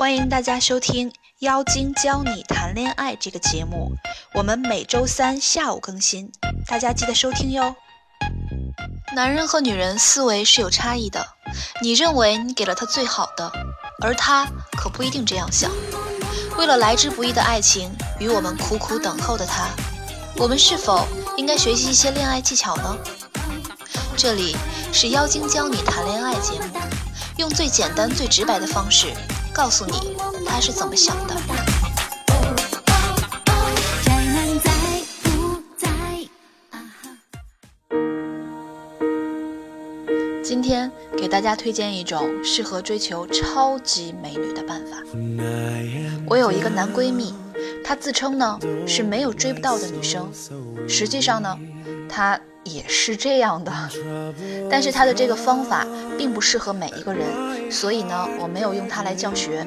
欢迎大家收听《妖精教你谈恋爱》这个节目，我们每周三下午更新，大家记得收听哟。男人和女人思维是有差异的，你认为你给了他最好的，而他可不一定这样想。为了来之不易的爱情与我们苦苦等候的他，我们是否应该学习一些恋爱技巧呢？这里是妖精教你谈恋爱节目，用最简单、最直白的方式。告诉你他是怎么想的。今天给大家推荐一种适合追求超级美女的办法。我有一个男闺蜜，她自称呢是没有追不到的女生，实际上呢，她。也是这样的，但是他的这个方法并不适合每一个人，所以呢，我没有用它来教学。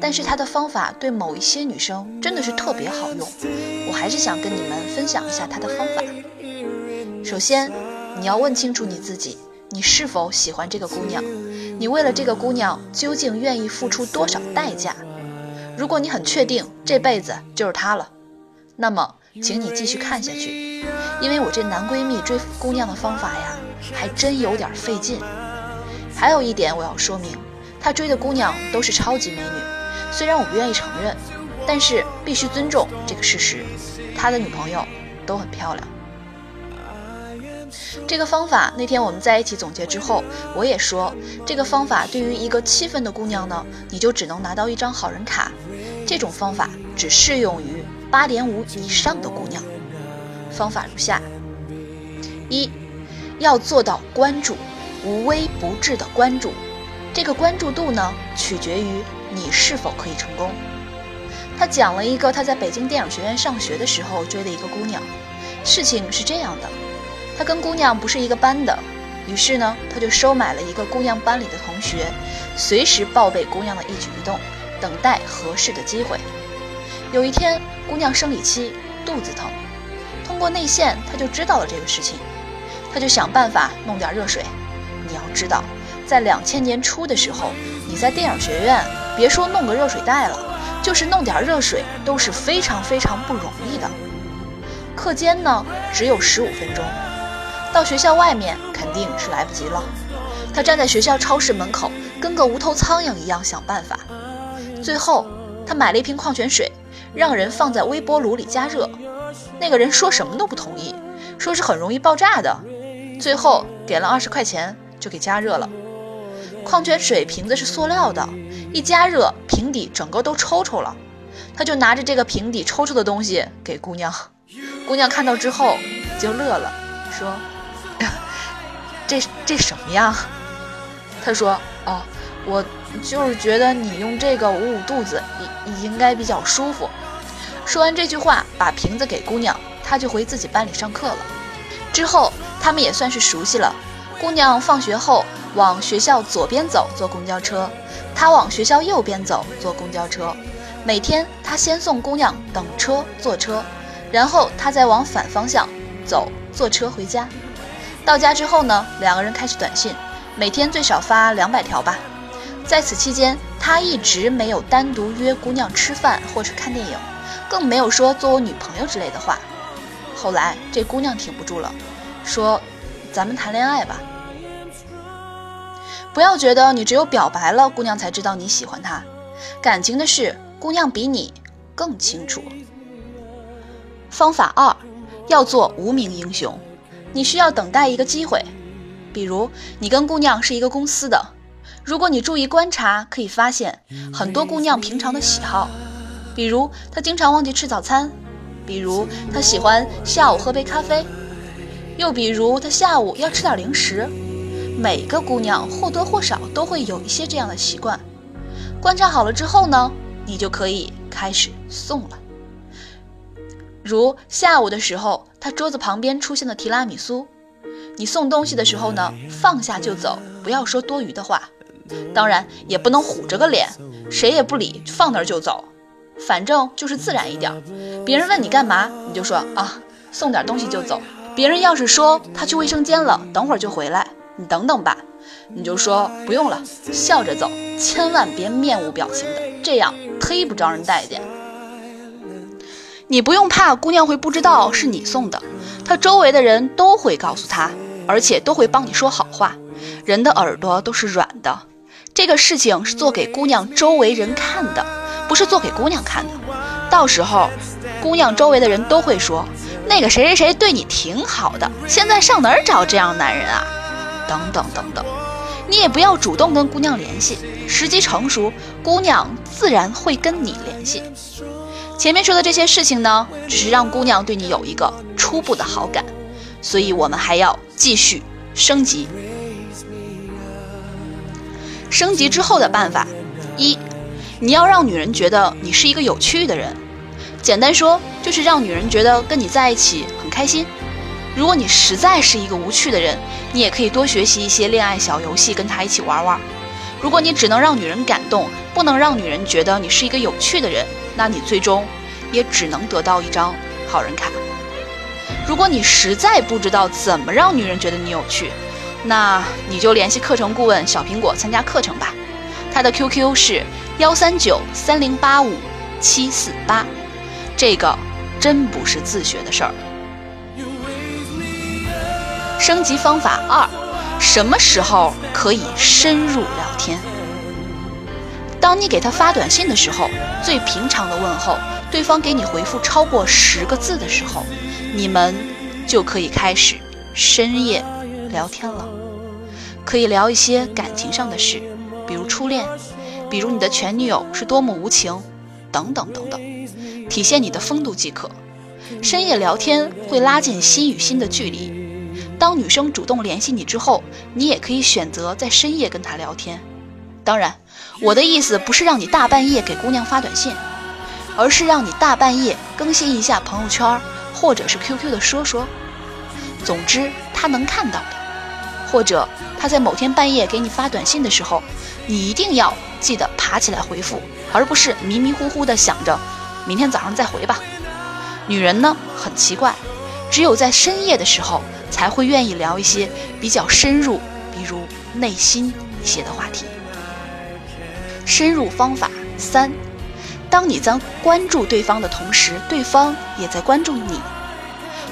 但是他的方法对某一些女生真的是特别好用，我还是想跟你们分享一下他的方法。首先，你要问清楚你自己，你是否喜欢这个姑娘？你为了这个姑娘究竟愿意付出多少代价？如果你很确定这辈子就是她了，那么请你继续看下去。因为我这男闺蜜追姑娘的方法呀，还真有点费劲。还有一点我要说明，他追的姑娘都是超级美女，虽然我不愿意承认，但是必须尊重这个事实。他的女朋友都很漂亮。这个方法那天我们在一起总结之后，我也说，这个方法对于一个七分的姑娘呢，你就只能拿到一张好人卡。这种方法只适用于八点五以上的姑娘。方法如下：一，要做到关注，无微不至的关注。这个关注度呢，取决于你是否可以成功。他讲了一个他在北京电影学院上学的时候追的一个姑娘。事情是这样的，他跟姑娘不是一个班的，于是呢，他就收买了一个姑娘班里的同学，随时报备姑娘的一举一动，等待合适的机会。有一天，姑娘生理期，肚子疼。通过内线，她就知道了这个事情，她就想办法弄点热水。你要知道，在两千年初的时候，你在电影学院，别说弄个热水袋了，就是弄点热水都是非常非常不容易的。课间呢，只有十五分钟，到学校外面肯定是来不及了。他站在学校超市门口，跟个无头苍蝇一样想办法。最后，他买了一瓶矿泉水，让人放在微波炉里加热。那个人说什么都不同意，说是很容易爆炸的。最后给了二十块钱，就给加热了。矿泉水瓶子是塑料的，一加热瓶底整个都抽抽了。他就拿着这个瓶底抽抽的东西给姑娘，姑娘看到之后就乐了，说：“这这什么呀？”他说：“哦，我就是觉得你用这个捂捂肚子，应应该比较舒服。”说完这句话，把瓶子给姑娘，他就回自己班里上课了。之后他们也算是熟悉了。姑娘放学后往学校左边走，坐公交车；他往学校右边走，坐公交车。每天他先送姑娘等车坐车，然后他再往反方向走坐车回家。到家之后呢，两个人开始短信，每天最少发两百条吧。在此期间，他一直没有单独约姑娘吃饭或是看电影。更没有说做我女朋友之类的话。后来这姑娘挺不住了，说：“咱们谈恋爱吧。不要觉得你只有表白了，姑娘才知道你喜欢她。感情的事，姑娘比你更清楚。”方法二，要做无名英雄。你需要等待一个机会，比如你跟姑娘是一个公司的，如果你注意观察，可以发现很多姑娘平常的喜好。比如他经常忘记吃早餐，比如他喜欢下午喝杯咖啡，又比如他下午要吃点零食。每个姑娘或多或少都会有一些这样的习惯。观察好了之后呢，你就可以开始送了。如下午的时候，他桌子旁边出现了提拉米苏，你送东西的时候呢，放下就走，不要说多余的话，当然也不能虎着个脸，谁也不理，放那儿就走。反正就是自然一点。别人问你干嘛，你就说啊，送点东西就走。别人要是说他去卫生间了，等会儿就回来，你等等吧。你就说不用了，笑着走，千万别面无表情的，这样忒不招人待见。你不用怕姑娘会不知道是你送的，她周围的人都会告诉她，而且都会帮你说好话。人的耳朵都是软的，这个事情是做给姑娘周围人看的，不是做给姑娘看的。到时候，姑娘周围的人都会说，那个谁谁谁对你挺好的，现在上哪儿找这样男人啊？等等等等。你也不要主动跟姑娘联系，时机成熟，姑娘自然会跟你联系。前面说的这些事情呢，只是让姑娘对你有一个初步的好感，所以我们还要继续升级。升级之后的办法，一，你要让女人觉得你是一个有趣的人，简单说就是让女人觉得跟你在一起很开心。如果你实在是一个无趣的人，你也可以多学习一些恋爱小游戏，跟她一起玩玩。如果你只能让女人感动，不能让女人觉得你是一个有趣的人，那你最终也只能得到一张好人卡。如果你实在不知道怎么让女人觉得你有趣，那你就联系课程顾问小苹果参加课程吧。他的 QQ 是幺三九三零八五七四八，这个真不是自学的事儿。升级方法二，什么时候可以深入聊天？当你给他发短信的时候，最平常的问候，对方给你回复超过十个字的时候，你们就可以开始深夜聊天了。可以聊一些感情上的事，比如初恋，比如你的前女友是多么无情，等等等等，体现你的风度即可。深夜聊天会拉近心与心的距离。当女生主动联系你之后，你也可以选择在深夜跟她聊天。当然，我的意思不是让你大半夜给姑娘发短信，而是让你大半夜更新一下朋友圈或者是 QQ 的说说。总之，她能看到的。或者她在某天半夜给你发短信的时候，你一定要记得爬起来回复，而不是迷迷糊糊的想着明天早上再回吧。女人呢，很奇怪，只有在深夜的时候。才会愿意聊一些比较深入，比如内心一些的话题。深入方法三：当你在关注对方的同时，对方也在关注你。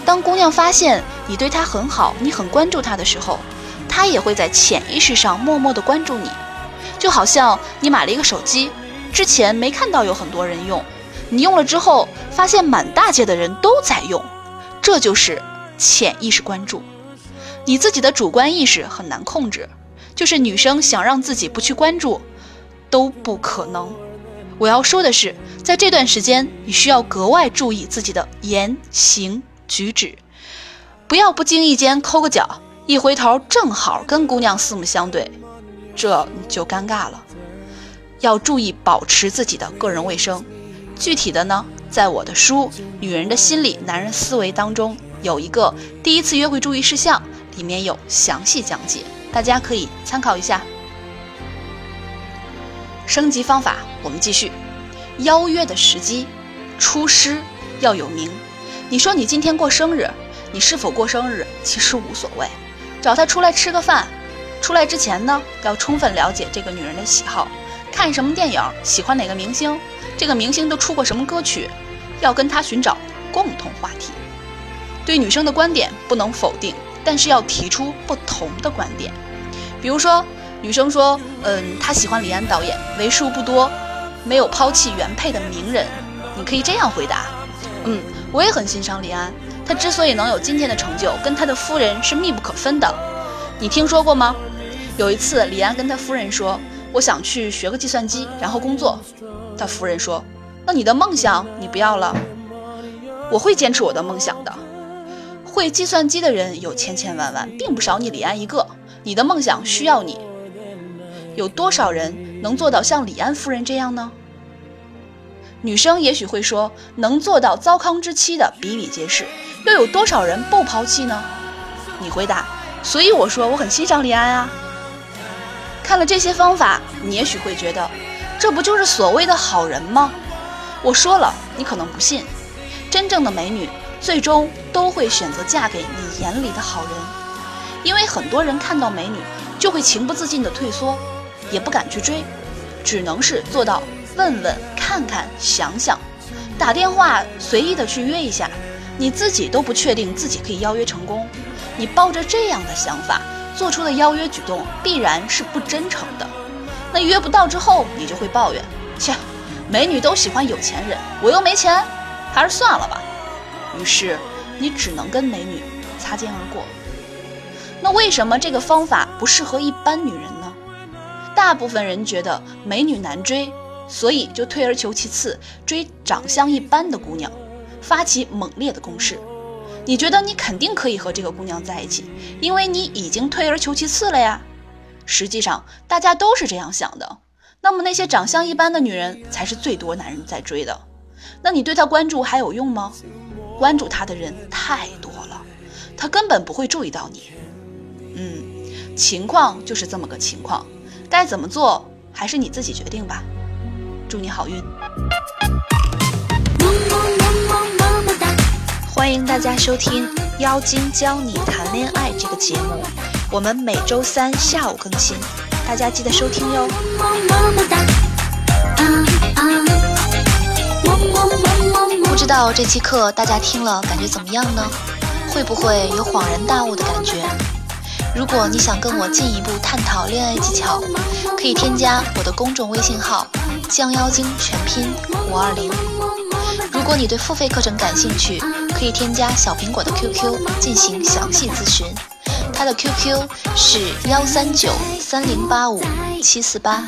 当姑娘发现你对她很好，你很关注她的时候，她也会在潜意识上默默的关注你。就好像你买了一个手机，之前没看到有很多人用，你用了之后，发现满大街的人都在用，这就是。潜意识关注，你自己的主观意识很难控制，就是女生想让自己不去关注，都不可能。我要说的是，在这段时间，你需要格外注意自己的言行举止，不要不经意间抠个脚，一回头正好跟姑娘四目相对，这就尴尬了。要注意保持自己的个人卫生。具体的呢，在我的书《女人的心理，男人思维》当中。有一个第一次约会注意事项，里面有详细讲解，大家可以参考一下。升级方法，我们继续。邀约的时机，出师要有名。你说你今天过生日，你是否过生日其实无所谓，找他出来吃个饭。出来之前呢，要充分了解这个女人的喜好，看什么电影，喜欢哪个明星，这个明星都出过什么歌曲，要跟她寻找共同话题。对女生的观点不能否定，但是要提出不同的观点。比如说，女生说：“嗯，她喜欢李安导演，为数不多没有抛弃原配的名人。”你可以这样回答：“嗯，我也很欣赏李安，他之所以能有今天的成就，跟他的夫人是密不可分的。你听说过吗？有一次，李安跟他夫人说：‘我想去学个计算机，然后工作。’他夫人说：‘那你的梦想你不要了？我会坚持我的梦想的。’”会计算机的人有千千万万，并不少你李安一个。你的梦想需要你，有多少人能做到像李安夫人这样呢？女生也许会说，能做到糟糠之妻的比比皆是，又有多少人不抛弃呢？你回答，所以我说我很欣赏李安啊。看了这些方法，你也许会觉得，这不就是所谓的好人吗？我说了，你可能不信，真正的美女。最终都会选择嫁给你眼里的好人，因为很多人看到美女就会情不自禁的退缩，也不敢去追，只能是做到问问、看看、想想，打电话随意的去约一下，你自己都不确定自己可以邀约成功，你抱着这样的想法做出的邀约举动必然是不真诚的。那约不到之后，你就会抱怨，切，美女都喜欢有钱人，我又没钱，还是算了吧。于是你只能跟美女擦肩而过。那为什么这个方法不适合一般女人呢？大部分人觉得美女难追，所以就退而求其次，追长相一般的姑娘，发起猛烈的攻势。你觉得你肯定可以和这个姑娘在一起，因为你已经退而求其次了呀。实际上大家都是这样想的。那么那些长相一般的女人才是最多男人在追的。那你对她关注还有用吗？关注她的人太多了，她根本不会注意到你。嗯，情况就是这么个情况，该怎么做还是你自己决定吧。祝你好运！欢迎大家收听《妖精教你谈恋爱》这个节目，我们每周三下午更新，大家记得收听哟。不知道这期课大家听了感觉怎么样呢？会不会有恍然大悟的感觉？如果你想跟我进一步探讨恋爱技巧，可以添加我的公众微信号“降妖精”全拼五二零。如果你对付费课程感兴趣，可以添加小苹果的 QQ 进行详细咨询，他的 QQ 是幺三九三零八五七四八。